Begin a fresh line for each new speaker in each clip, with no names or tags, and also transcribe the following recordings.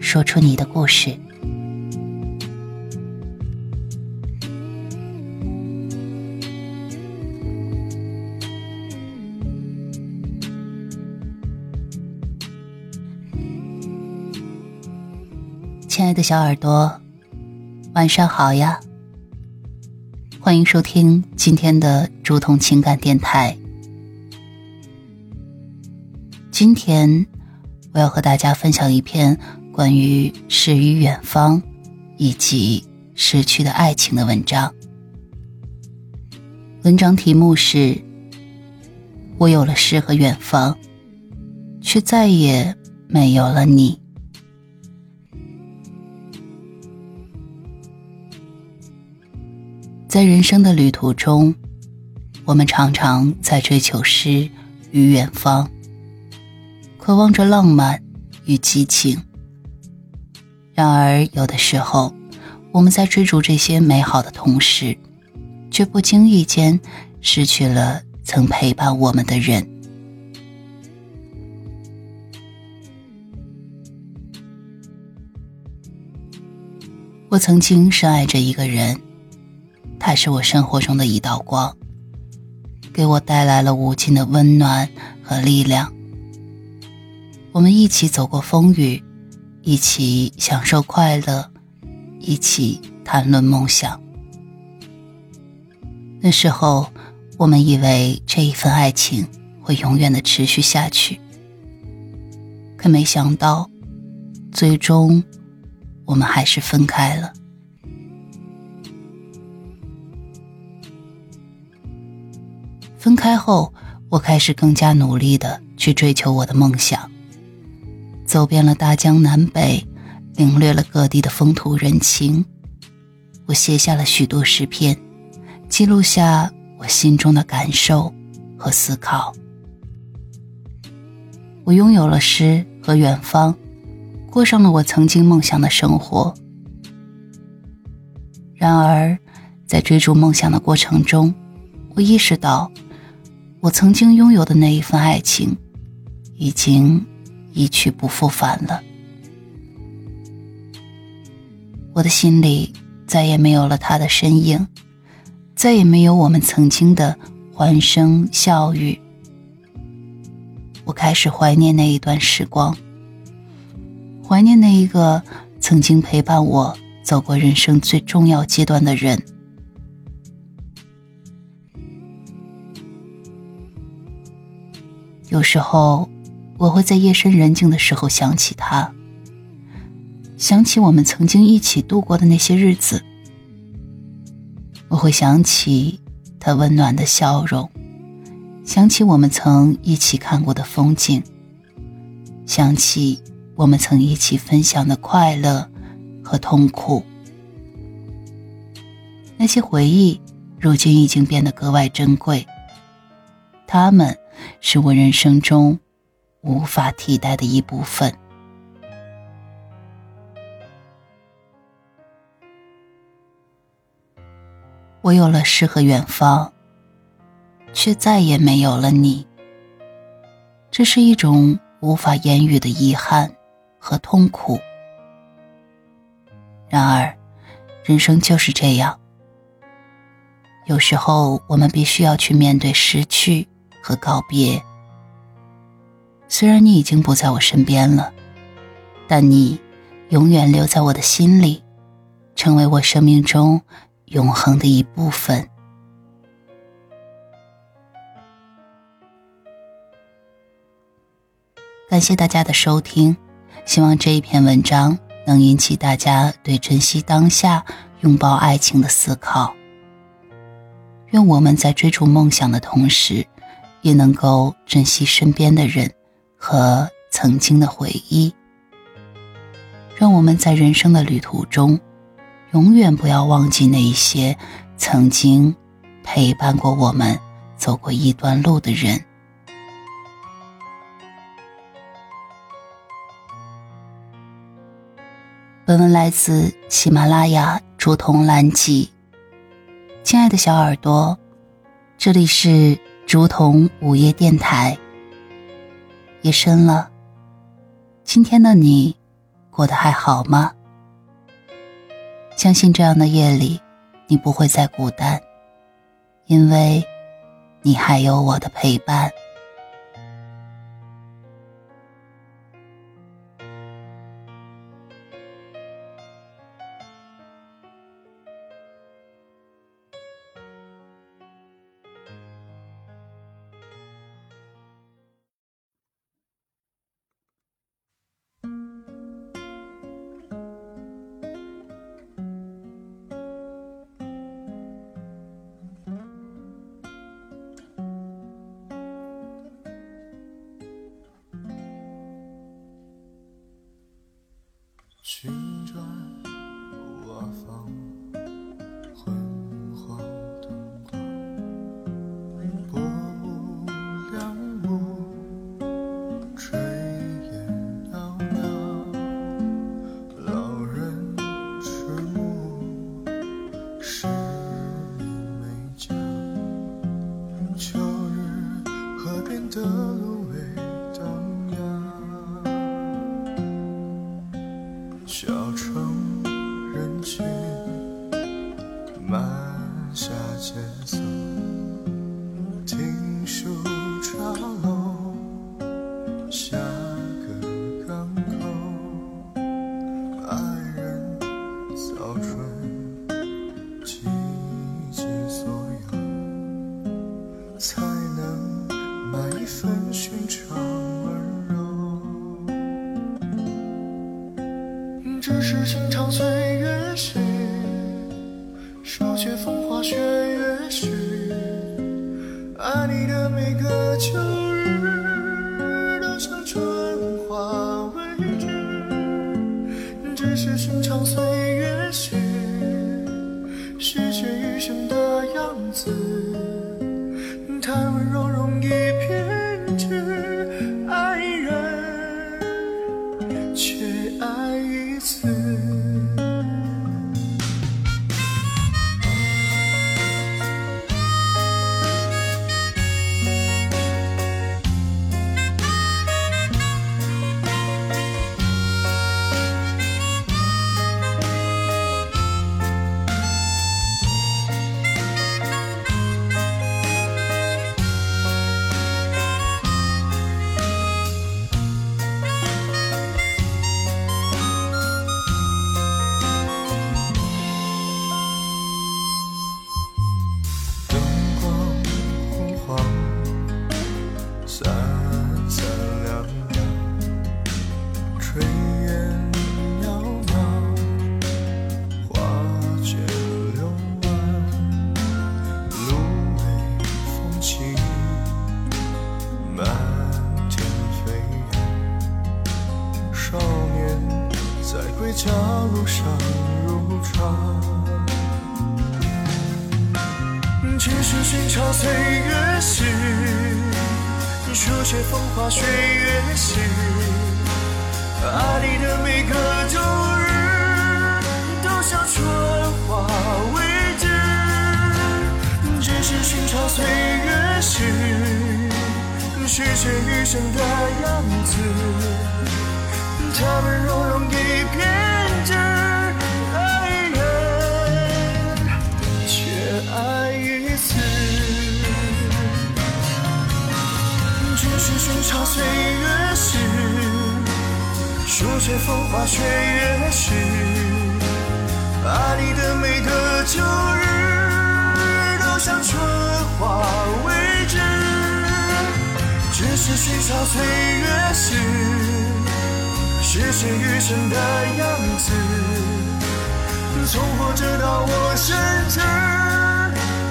说出你的故事。亲爱的小耳朵，晚上好呀！欢迎收听今天的竹筒情感电台。今天。我要和大家分享一篇关于诗与远方，以及逝去的爱情的文章。文章题目是：我有了诗和远方，却再也没有了你。在人生的旅途中，我们常常在追求诗与远方。渴望着浪漫与激情，然而有的时候，我们在追逐这些美好的同时，却不经意间失去了曾陪伴我们的人。我曾经深爱着一个人，他是我生活中的一道光，给我带来了无尽的温暖和力量。我们一起走过风雨，一起享受快乐，一起谈论梦想。那时候，我们以为这一份爱情会永远的持续下去，可没想到，最终我们还是分开了。分开后，我开始更加努力的去追求我的梦想。走遍了大江南北，领略了各地的风土人情。我写下了许多诗篇，记录下我心中的感受和思考。我拥有了诗和远方，过上了我曾经梦想的生活。然而，在追逐梦想的过程中，我意识到，我曾经拥有的那一份爱情，已经。一去不复返了，我的心里再也没有了他的身影，再也没有我们曾经的欢声笑语。我开始怀念那一段时光，怀念那一个曾经陪伴我走过人生最重要阶段的人。有时候。我会在夜深人静的时候想起他，想起我们曾经一起度过的那些日子。我会想起他温暖的笑容，想起我们曾一起看过的风景，想起我们曾一起分享的快乐和痛苦。那些回忆如今已经变得格外珍贵，他们是我人生中。无法替代的一部分。我有了诗和远方，却再也没有了你。这是一种无法言语的遗憾和痛苦。然而，人生就是这样。有时候，我们必须要去面对失去和告别。虽然你已经不在我身边了，但你永远留在我的心里，成为我生命中永恒的一部分。感谢大家的收听，希望这一篇文章能引起大家对珍惜当下、拥抱爱情的思考。愿我们在追逐梦想的同时，也能够珍惜身边的人。和曾经的回忆。让我们在人生的旅途中，永远不要忘记那一些曾经陪伴过我们走过一段路的人。本文来自喜马拉雅竹筒蓝记。亲爱的小耳朵，这里是竹筒午夜电台。夜深了，今天的你过得还好吗？相信这样的夜里，你不会再孤单，因为你还有我的陪伴。
旋转瓦房，小城人群，慢下节奏，听书茶楼，下个港口，爱人早春，爱你的每个秋日都像春花未知。只是寻常岁月许，续写余生的样子，太温柔容易偏执，爱人却爱一次。回家路上如常，只是寻常岁月事，书写风花雪月事，爱你的每个冬日都像春花未知，只是寻常岁月事，续写余生的样子。他们容容易偏执，爱人却爱一次。只是寻常岁月事，书写风花雪月事。爱你的每个秋日，都像春花未知。只是寻常岁月事。诗写余生的样子？从活着到我深知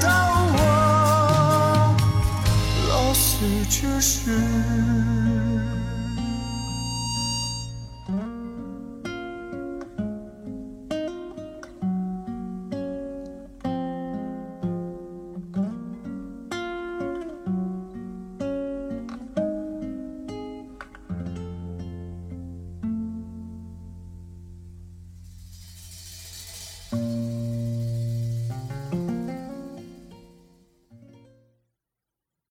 到我老死之时。